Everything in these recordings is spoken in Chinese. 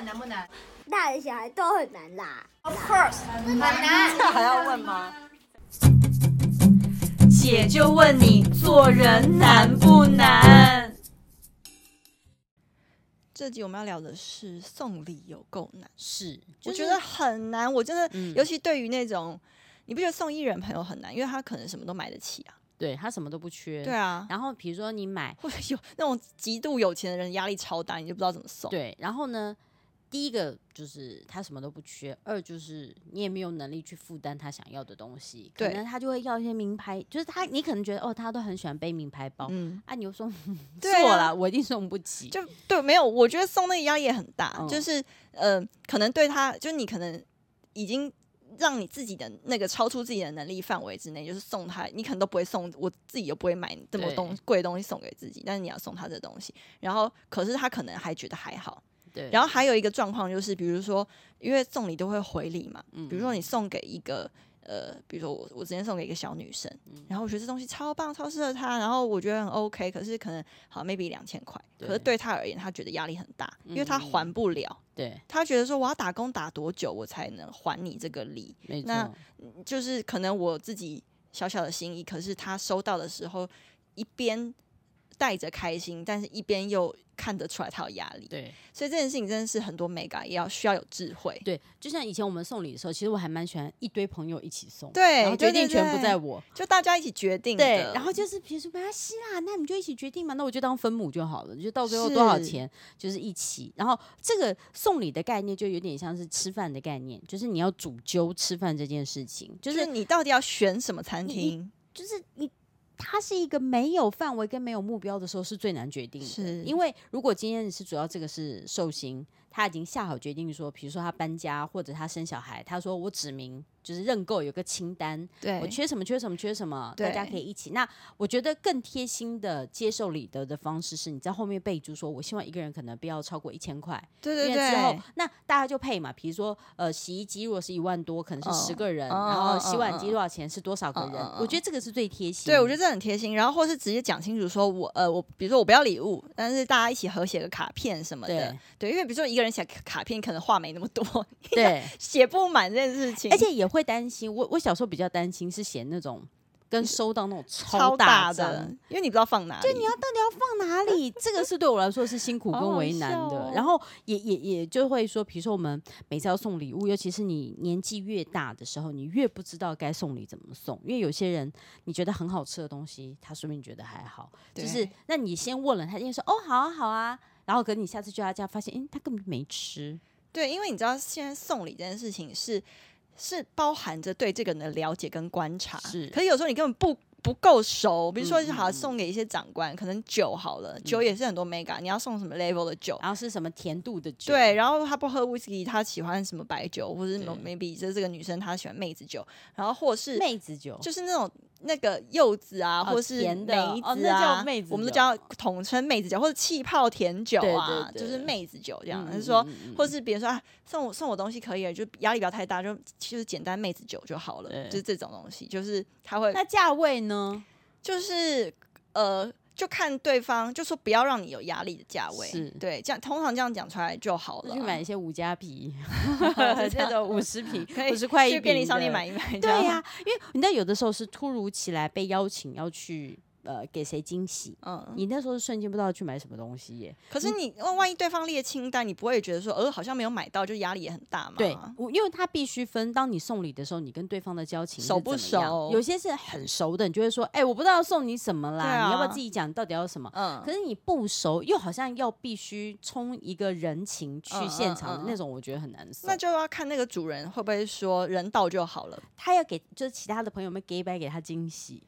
们难不难？大人小孩都很难啦。Of course，很难。这还要问吗？姐就问你，做人难不难？这集我们要聊的是送礼有够难，是，我觉得很难。我真的，嗯、尤其对于那种，你不觉得送艺人朋友很难？因为他可能什么都买得起啊，对他什么都不缺，对啊。然后比如说你买，或者有那种极度有钱的人，压力超大，你就不知道怎么送。对，然后呢？第一个就是他什么都不缺，二就是你也没有能力去负担他想要的东西，可能他就会要一些名牌，就是他你可能觉得哦，他都很喜欢背名牌包，嗯，啊，你又送 错了，啊，我一定送不起，就对，没有，我觉得送那个压力也很大，嗯、就是呃，可能对他，就你可能已经让你自己的那个超出自己的能力范围之内，就是送他，你可能都不会送，我自己又不会买这么东贵东西送给自己，但是你要送他这东西，然后可是他可能还觉得还好。对，然后还有一个状况就是，比如说，因为送礼都会回礼嘛，嗯，比如说你送给一个呃，比如说我我之前送给一个小女生，嗯，然后我觉得这东西超棒，超适合她，然后我觉得很 OK，可是可能好 maybe 两千块，可是对她而言，她觉得压力很大，因为她还不了，嗯，对，她觉得说我要打工打多久我才能还你这个礼，那就是可能我自己小小的心意，可是她收到的时候一边带着开心，但是一边又。看得出来他有压力，对，所以这件事情真的是很多美感，也要需要有智慧。对，就像以前我们送礼的时候，其实我还蛮喜欢一堆朋友一起送，对，然后决定权不在我，就大家一起决定。对，然后就是比如说没关系啦，那你就一起决定嘛，那我就当分母就好了，就到最后多少钱就是一起。然后这个送礼的概念就有点像是吃饭的概念，就是你要主揪吃饭这件事情，就是、就是、你到底要选什么餐厅，就是你。它是一个没有范围跟没有目标的时候是最难决定的，是因为如果今天你是主要这个是寿星，他已经下好决定说，比如说他搬家或者他生小孩，他说我指明。就是认购有个清单，对，我缺什么缺什么缺什么，大家可以一起。那我觉得更贴心的接受礼德的方式是，你在后面备注说，我希望一个人可能不要超过一千块。对对对。之后那大家就配嘛，比如说呃，洗衣机如果是一万多，可能是十个人，哦、然后洗碗机多少钱是多少个人？哦、我觉得这个是最贴心。对，我觉得这很贴心。然后或是直接讲清楚说我呃我比如说我不要礼物，但是大家一起合写个卡片什么的。对，对，因为比如说一个人写卡片，可能话没那么多，对，写不满这件事情，而且也会担心我。我小时候比较担心是嫌那种跟收到那种超大的，因为你不知道放哪里，就你要到底要放哪里？这个是对我来说是辛苦跟为难的。哦、然后也也也就会说，比如说我们每次要送礼物，尤其是你年纪越大的时候，你越不知道该送礼怎么送。因为有些人你觉得很好吃的东西，他说不定觉得还好，就是那你先问了他，先说哦好啊好啊，然后可能你下次去他家发现，哎他根本没吃。对，因为你知道现在送礼这件事情是。是包含着对这个人的了解跟观察，是。可是有时候你根本不不够熟，比如说好送给一些长官，嗯、可能酒好了，酒也是很多 mega，你要送什么 level 的酒，然后是什么甜度的酒，对。然后他不喝 whisky，他喜欢什么白酒，或者是 maybe 就是这个女生她喜欢妹子酒，然后或是妹子酒，就是那种。那个柚子啊，或是梅子啊，妹子酒，我们都叫统称妹子酒，或者气泡甜酒啊，就是妹子酒这样。就、嗯、是说，或是比如说啊，送我送我东西可以，就压力不要太大，就就是简单妹子酒就好了，就是这种东西，就是他会。那价位呢？就是呃。就看对方，就说不要让你有压力的价位，是对，这样通常这样讲出来就好了。去买一些五加皮，这种五十皮，五十块一去便利商店买一买。对呀、啊，因为你知道有的时候是突如其来被邀请要去。呃，给谁惊喜？嗯，你那时候是瞬间不知道去买什么东西耶。可是你万万一对方列清单，你不会觉得说，呃，好像没有买到，就压力也很大嘛？对，我因为他必须分。当你送礼的时候，你跟对方的交情熟不熟？有些是很熟的，你就会说，哎、欸，我不知道送你什么啦，啊、你要不要自己讲到底要什么？嗯。可是你不熟，又好像要必须充一个人情去现场的那种，我觉得很难受。那就要看那个主人会不会说人到就好了，他要给就是其他的朋友们给白给他惊喜。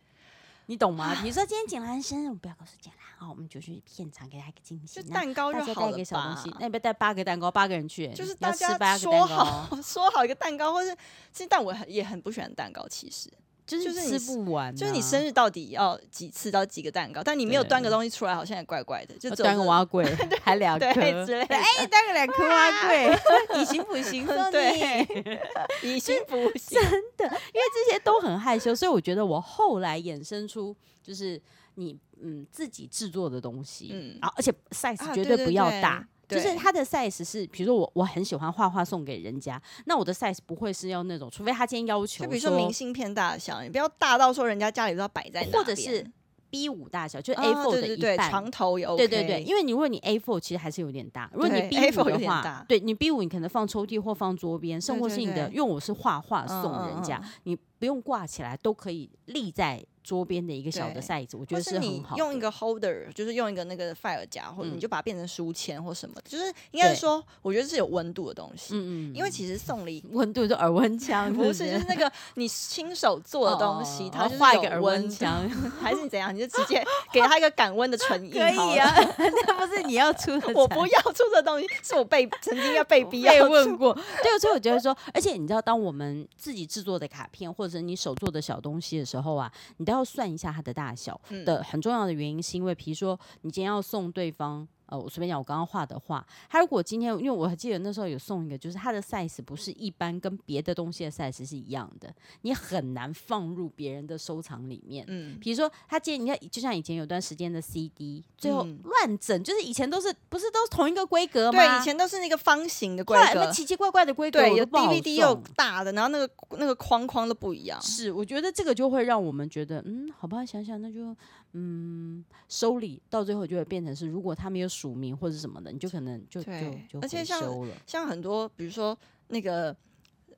你懂吗？比如说今天景兰生日，我不要告诉简兰，好，我们就去片场给他一个惊喜，蛋糕就好了吧？带个小东西，那你不要带八个蛋糕，八个人去，就是大家说好 说好一个蛋糕，或是其实但我很也很不喜欢蛋糕，其实。就是吃不完，啊，就是你生日到底要几次到几个蛋糕？但你没有端个东西出来，好像也怪怪的。就端个碗粿，还两颗之类的。哎，端个两颗碗粿，以形补形，对，以形补形，真的，因为这些都很害羞，所以我觉得我后来衍生出就是你嗯自己制作的东西，嗯，而且 size 绝对不要大。就是它的 size 是，比如说我我很喜欢画画送给人家，那我的 size 不会是要那种，除非他今天要求，就比如说明信片大小，你不要大到说人家家里都要摆在那，或者是。B 五大小就是 A4 的一半，哦、对对对床头有、OK。对对对，因为你如果你 A4 其实还是有点大，如果你 B 五的话，对你 B 五你可能放抽屉或放桌边，甚或是你的，因为我是画画送人家，嗯嗯嗯你不用挂起来都可以立在。桌边的一个小的 size，我觉得是很好。用一个 holder，就是用一个那个 file 夹，或者你就把它变成书签或什么，就是应该是说，我觉得是有温度的东西。嗯嗯。因为其实送礼 温度就耳温枪，不是就是那个你亲手做的东西，它画一个耳温枪，还是你怎样？你就直接给他一个感温的唇印。可以啊，那不是你要出的，我不要出的东西，是我被曾经要被逼要问过。对，所以我觉得说，而且你知道，当我们自己制作的卡片或者你手做的小东西的时候啊，你都要算一下它的。大小的很重要的原因，是因为，比如说，你今天要送对方。呃，我随便讲，我刚刚画的画，他如果今天，因为我还记得那时候有送一个，就是它的 size 不是一般跟别的东西的 size 是一样的，你很难放入别人的收藏里面。嗯，比如说他今天你看，就像以前有段时间的 CD，最后乱整，嗯、就是以前都是不是都是同一个规格吗？对，以前都是那个方形的规格，奇奇怪怪的规格，对，有 DVD 又大的，然后那个那个框框都不一样。是，我觉得这个就会让我们觉得，嗯，好吧，想想那就。嗯，收礼到最后就会变成是，如果他没有署名或者什么的，你就可能就对就就回收了。像很多，比如说那个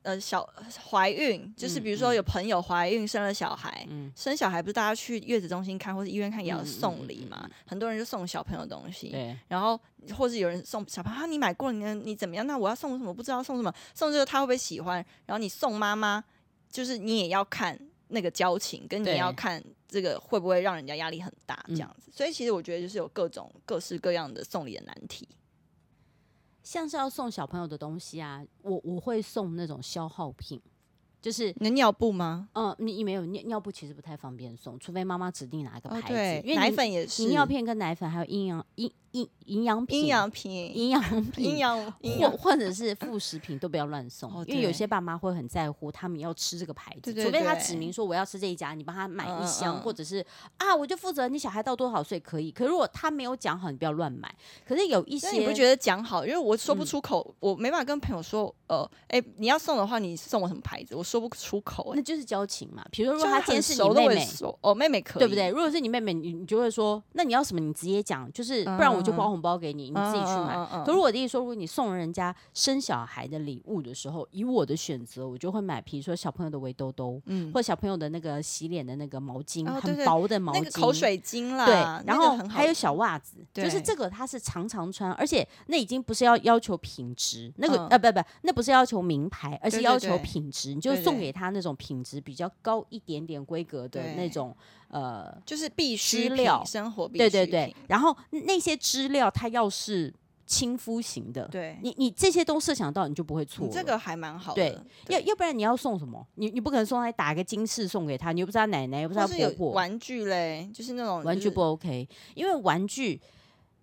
呃小怀孕，就是比如说有朋友怀孕生了小孩，嗯，生小孩不是大家去月子中心看或者医院看也要送礼嘛？很多人就送小朋友东西，对，然后或者有人送小朋友啊，你买过你你怎么样？那我要送什么？不知道送什么？送这个他会不会喜欢？然后你送妈妈，就是你也要看。那个交情跟你要看这个会不会让人家压力很大这样子，所以其实我觉得就是有各种各式各样的送礼的难题。像是要送小朋友的东西啊，我我会送那种消耗品，就是能尿布吗？嗯，你没有尿尿布其实不太方便送，除非妈妈指定哪一个牌子，对，因为奶粉也是，尿片跟奶粉还有营养营。营营养品、营养品、营养品、营养或或者是副食品都不要乱送，因为有些爸妈会很在乎，他们要吃这个牌子，除非他指明说我要吃这一家，你帮他买一箱，或者是啊，我就负责你小孩到多少岁可以。可如果他没有讲好，你不要乱买。可是有一些你不觉得讲好，因为我说不出口，我没办法跟朋友说，呃，哎，你要送的话，你送我什么牌子？我说不出口，那就是交情嘛。比如说，如果他今天是你妹妹，哦，妹妹可以，对不对？如果是你妹妹，你你就会说，那你要什么？你直接讲，就是不然我就包红包给你。你自己去买。Uh, uh, uh, uh. 可是我的意思说，如果你送人家生小孩的礼物的时候，以我的选择，我就会买，比如说小朋友的围兜兜，嗯，或小朋友的那个洗脸的那个毛巾，哦、很薄的毛巾，那个口水巾啦。对，然后还有小袜子，就是这个它是常常穿，而且那已经不是要要求品质，那个、嗯、呃不不，那不是要求名牌，而是要求品质，你就送给他那种品质比较高一点点规格的那种。呃，就是必需料，生活必需对对对。然后那些资料，它要是亲肤型的，对，你你这些都设想到，你就不会错。这个还蛮好的。对，要要不然你要送什么？你你不可能送他打个金饰送给他，你又不是他奶奶，又不是他婆婆。玩具嘞，就是那种玩具不 OK，因为玩具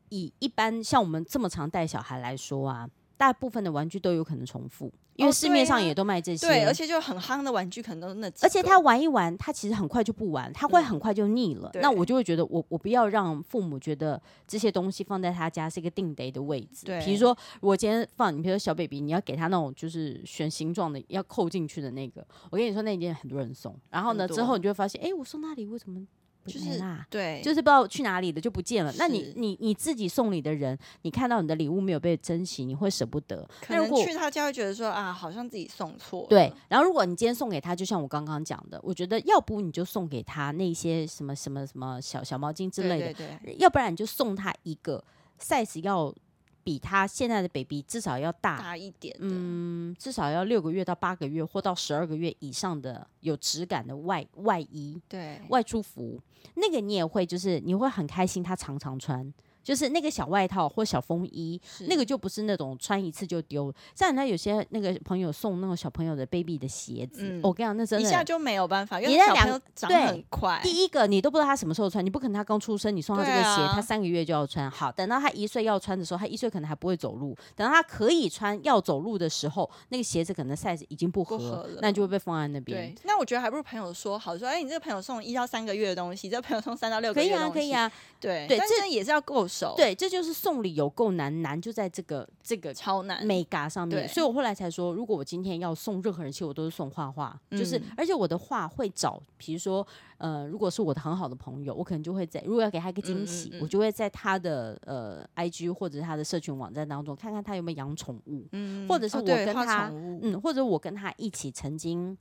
以一般像我们这么常带小孩来说啊。大部分的玩具都有可能重复，因为市面上也都卖这些。哦对，啊、对，而且就很夯的玩具可能都那几。而且他玩一玩，他其实很快就不玩，他会很快就腻了。嗯、那我就会觉得我，我我不要让父母觉得这些东西放在他家是一个定得的位置。对，比如说我今天放，你比如说小 baby，你要给他那种就是选形状的，要扣进去的那个。我跟你说，那件很多人送，然后呢之后你就会发现，哎，我送那礼物怎么？就是对，就是不知道去哪里的就不见了。那你你你自己送礼的人，你看到你的礼物没有被珍惜，你会舍不得。可能去他家会觉得说啊，好像自己送错。对。然后如果你今天送给他，就像我刚刚讲的，我觉得要不你就送给他那些什么什么什么小小毛巾之类的，对对对，要不然你就送他一个 size 要。比他现在的 baby 至少要大，大一点，嗯，至少要六个月到八个月或到十二个月以上的有质感的外外衣，对，外出服，那个你也会，就是你会很开心，他常常穿。就是那个小外套或小风衣，那个就不是那种穿一次就丢。像他有些那个朋友送那种小朋友的 baby 的鞋子，我跟你讲，那真的，一下就没有办法，因为小朋友长很快。第一个，你都不知道他什么时候穿，你不可能他刚出生，你送他这个鞋，他三个月就要穿。好，等到他一岁要穿的时候，他一岁可能还不会走路。等到他可以穿要走路的时候，那个鞋子可能 size 已经不合了，那就会被放在那边。那我觉得还不如朋友说好说，哎，你这个朋友送一到三个月的东西，这个朋友送三到六个月的东西，可以啊，可以啊。对对，但是也是要够手，对，这就是送礼有够难，难就在这个这个超难美嘎上面。所以我后来才说，如果我今天要送任何人，其实我都是送画画，嗯、就是而且我的画会找，比如说呃，如果是我的很好的朋友，我可能就会在如果要给他一个惊喜，嗯嗯嗯我就会在他的呃 IG 或者是他的社群网站当中看看他有没有养宠物，嗯、或者是我跟他、哦、嗯，或者我跟他一起曾经。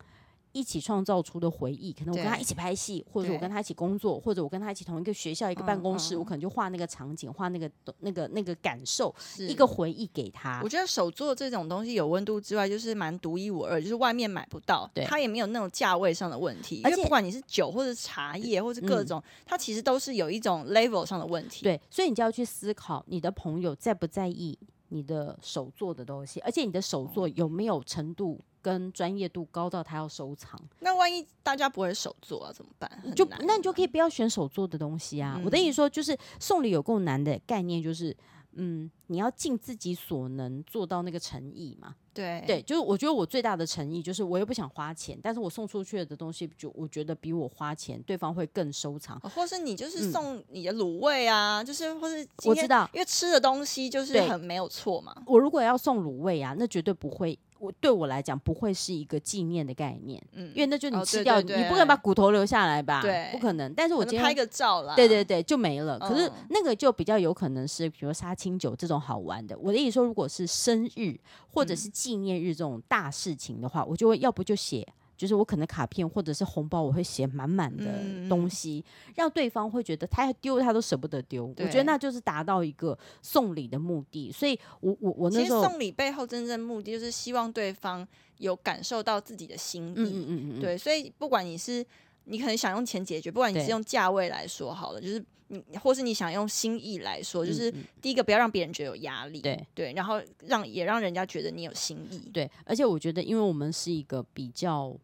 一起创造出的回忆，可能我跟他一起拍戏，或者我跟他一起工作，或者我跟他一起同一个学校、一个办公室，嗯嗯、我可能就画那个场景，画那个那个那个感受，一个回忆给他。我觉得手作这种东西有温度之外，就是蛮独一无二，就是外面买不到，对它也没有那种价位上的问题。而且不管你是酒或者茶叶，或者各种，嗯、它其实都是有一种 level 上的问题。对，所以你就要去思考，你的朋友在不在意你的手做的东西，而且你的手作有没有程度。跟专业度高到他要收藏，那万一大家不会手做啊，怎么办？就那你就可以不要选手做的东西啊。嗯、我的意思说，就是送礼有够难的概念，就是嗯，你要尽自己所能做到那个诚意嘛。对对，就是我觉得我最大的诚意就是我又不想花钱，但是我送出去的东西，就我觉得比我花钱，对方会更收藏。或是你就是送你的卤味啊，嗯、就是或是我知道，因为吃的东西就是很没有错嘛。我如果要送卤味啊，那绝对不会。我对我来讲不会是一个纪念的概念，嗯，因为那就你吃掉，你不可能把骨头留下来吧？对，不可能。但是我今天拍个照啦，对对对，就没了。可是那个就比较有可能是，比如杀青酒这种好玩的。我的意思说，如果是生日或者是纪念日这种大事情的话，我就会要不就写。就是我可能卡片或者是红包，我会写满满的东西，嗯、让对方会觉得他要丢他都舍不得丢。我觉得那就是达到一个送礼的目的。所以我我我那时候其实送礼背后真正目的就是希望对方有感受到自己的心意。嗯嗯嗯嗯，对。所以不管你是你可能想用钱解决，不管你是用价位来说好了，就是。你或是你想用心意来说，就是第一个不要让别人觉得有压力，对对，然后让也让人家觉得你有心意，对。而且我觉得，因为我们是一个比较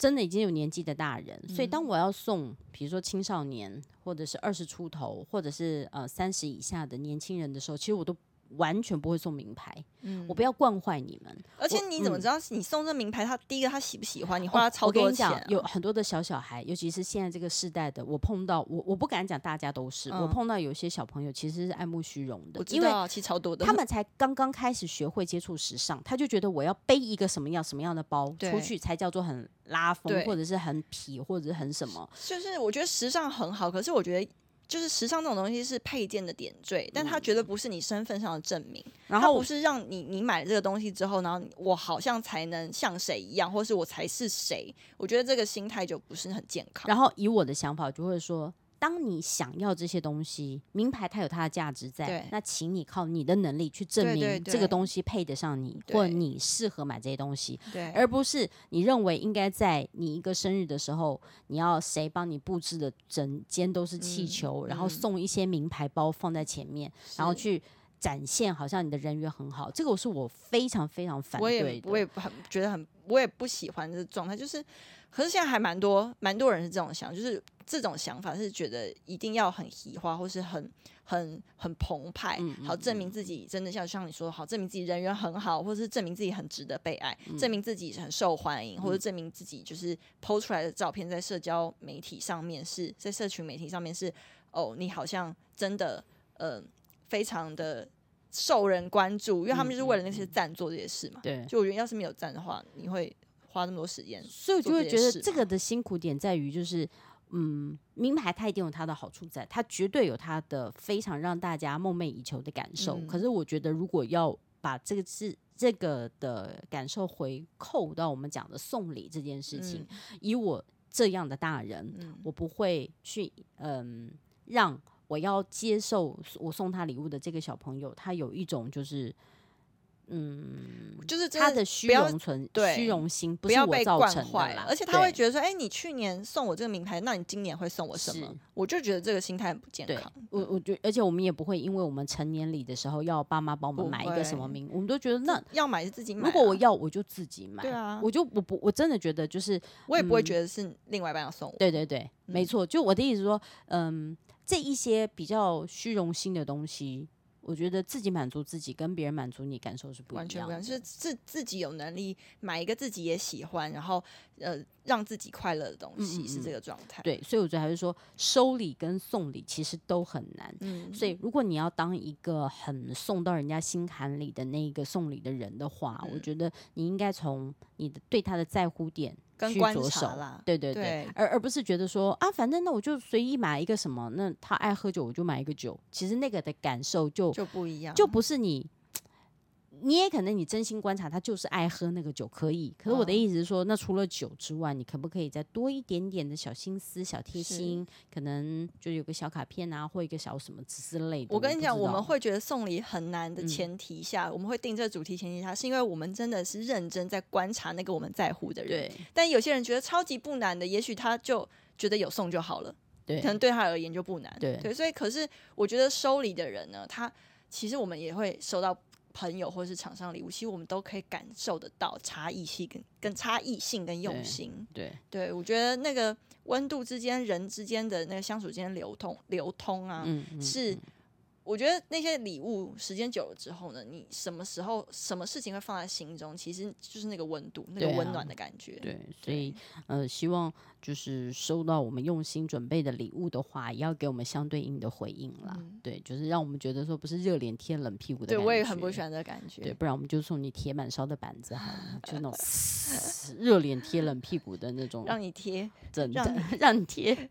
真的已经有年纪的大人，嗯、所以当我要送，比如说青少年，或者是二十出头，或者是呃三十以下的年轻人的时候，其实我都。完全不会送名牌，嗯，我不要惯坏你们。而且你怎么知道你送这名牌，他第一个他喜不喜欢？你花超多钱，啊，有很多的小小孩，尤其是现在这个时代的，我碰到我我不敢讲大家都是，嗯、我碰到有些小朋友其实是爱慕虚荣的，我知道，其实超多的，他们才刚刚开始学会接触时尚，他就觉得我要背一个什么样什么样的包出去才叫做很拉风，或者是很痞，或者是很什么。就是我觉得时尚很好，可是我觉得。就是时尚这种东西是配件的点缀，但它绝对不是你身份上的证明。然后不是让你你买了这个东西之后，然后我好像才能像谁一样，或是我才是谁。我觉得这个心态就不是很健康。然后以我的想法，就会说。当你想要这些东西，名牌它有它的价值在，那请你靠你的能力去证明这个东西配得上你，对或者你适合买这些东西，对而不是你认为应该在你一个生日的时候，你要谁帮你布置的整间都是气球，嗯、然后送一些名牌包放在前面，嗯、然后去展现好像你的人缘很好，这个是我非常非常反对的，我也我也很觉得很我也不喜欢这状态，就是。可是现在还蛮多蛮多人是这种想，就是这种想法是觉得一定要很喜花，或是很很很澎湃，嗯嗯、好证明自己真的像像你说的好，证明自己人缘很好，或是证明自己很值得被爱，嗯、证明自己很受欢迎，或者证明自己就是 PO 出来的照片在社交媒体上面是在社群媒体上面是哦，你好像真的呃非常的受人关注，因为他们就是为了那些赞做这些事嘛。对、就我觉得要是没有赞的话，你会。花那么多时间，所以我就会觉得这个的辛苦点在于，就是，嗯，名牌它一定有它的好处在，它绝对有它的非常让大家梦寐以求的感受。嗯、可是我觉得，如果要把这个是这个的感受回扣到我们讲的送礼这件事情，嗯、以我这样的大人，嗯、我不会去，嗯，让我要接受我送他礼物的这个小朋友，他有一种就是。嗯，就是他的虚荣存，虚荣心不要被惯坏了，而且他会觉得说，哎、欸，你去年送我这个名牌，那你今年会送我什么？我就觉得这个心态很不健康。我我觉，而且我们也不会，因为我们成年礼的时候要爸妈帮我们买一个什么名，我们都觉得那要买是自己买、啊。如果我要，我就自己买。对啊，我就我不我真的觉得就是，我也不会觉得是另外一半要送我。对对没错。就我的意思说，嗯，这一些比较虚荣心的东西。我觉得自己满足自己跟别人满足你感受是不一样的，完全不一样，是自自己有能力买一个自己也喜欢，然后呃让自己快乐的东西，是这个状态。对，所以我觉得还是说收礼跟送礼其实都很难。嗯，所以如果你要当一个很送到人家心坎里的那一个送礼的人的话，嗯、我觉得你应该从你的对他的在乎点。跟观察啦，对对对，对而而不是觉得说啊，反正那我就随意买一个什么，那他爱喝酒我就买一个酒，其实那个的感受就就不一样，就不是你。你也可能你真心观察他就是爱喝那个酒可以，可是我的意思是说，那除了酒之外，你可不可以再多一点点的小心思、小贴心？可能就有个小卡片啊，或一个小什么之类的。我跟你讲，我们会觉得送礼很难的前提下，嗯、我们会定这个主题前提下，是因为我们真的是认真在观察那个我们在乎的人。对。但有些人觉得超级不难的，也许他就觉得有送就好了。对。可能对他而言就不难。对。对。所以，可是我觉得收礼的人呢，他其实我们也会收到。朋友或是厂商礼物，其实我们都可以感受得到差异性跟跟差异性跟用心。对对，对，我觉得那个温度之间，人之间的那个相处之间流通流通啊，嗯嗯、是。我觉得那些礼物时间久了之后呢，你什么时候什么事情会放在心中，其实就是那个温度，那个温暖的感觉。对，啊、对，所以呃，希望就是收到我们用心准备的礼物的话，也要给我们相对应的回应啦。嗯、对，就是让我们觉得说不是热脸贴冷屁股的感觉。对，我也很不喜欢这感觉。对，不然我们就送你铁板烧的板子好了，就那种 热脸贴冷屁股的那种，让你贴，真的让你贴。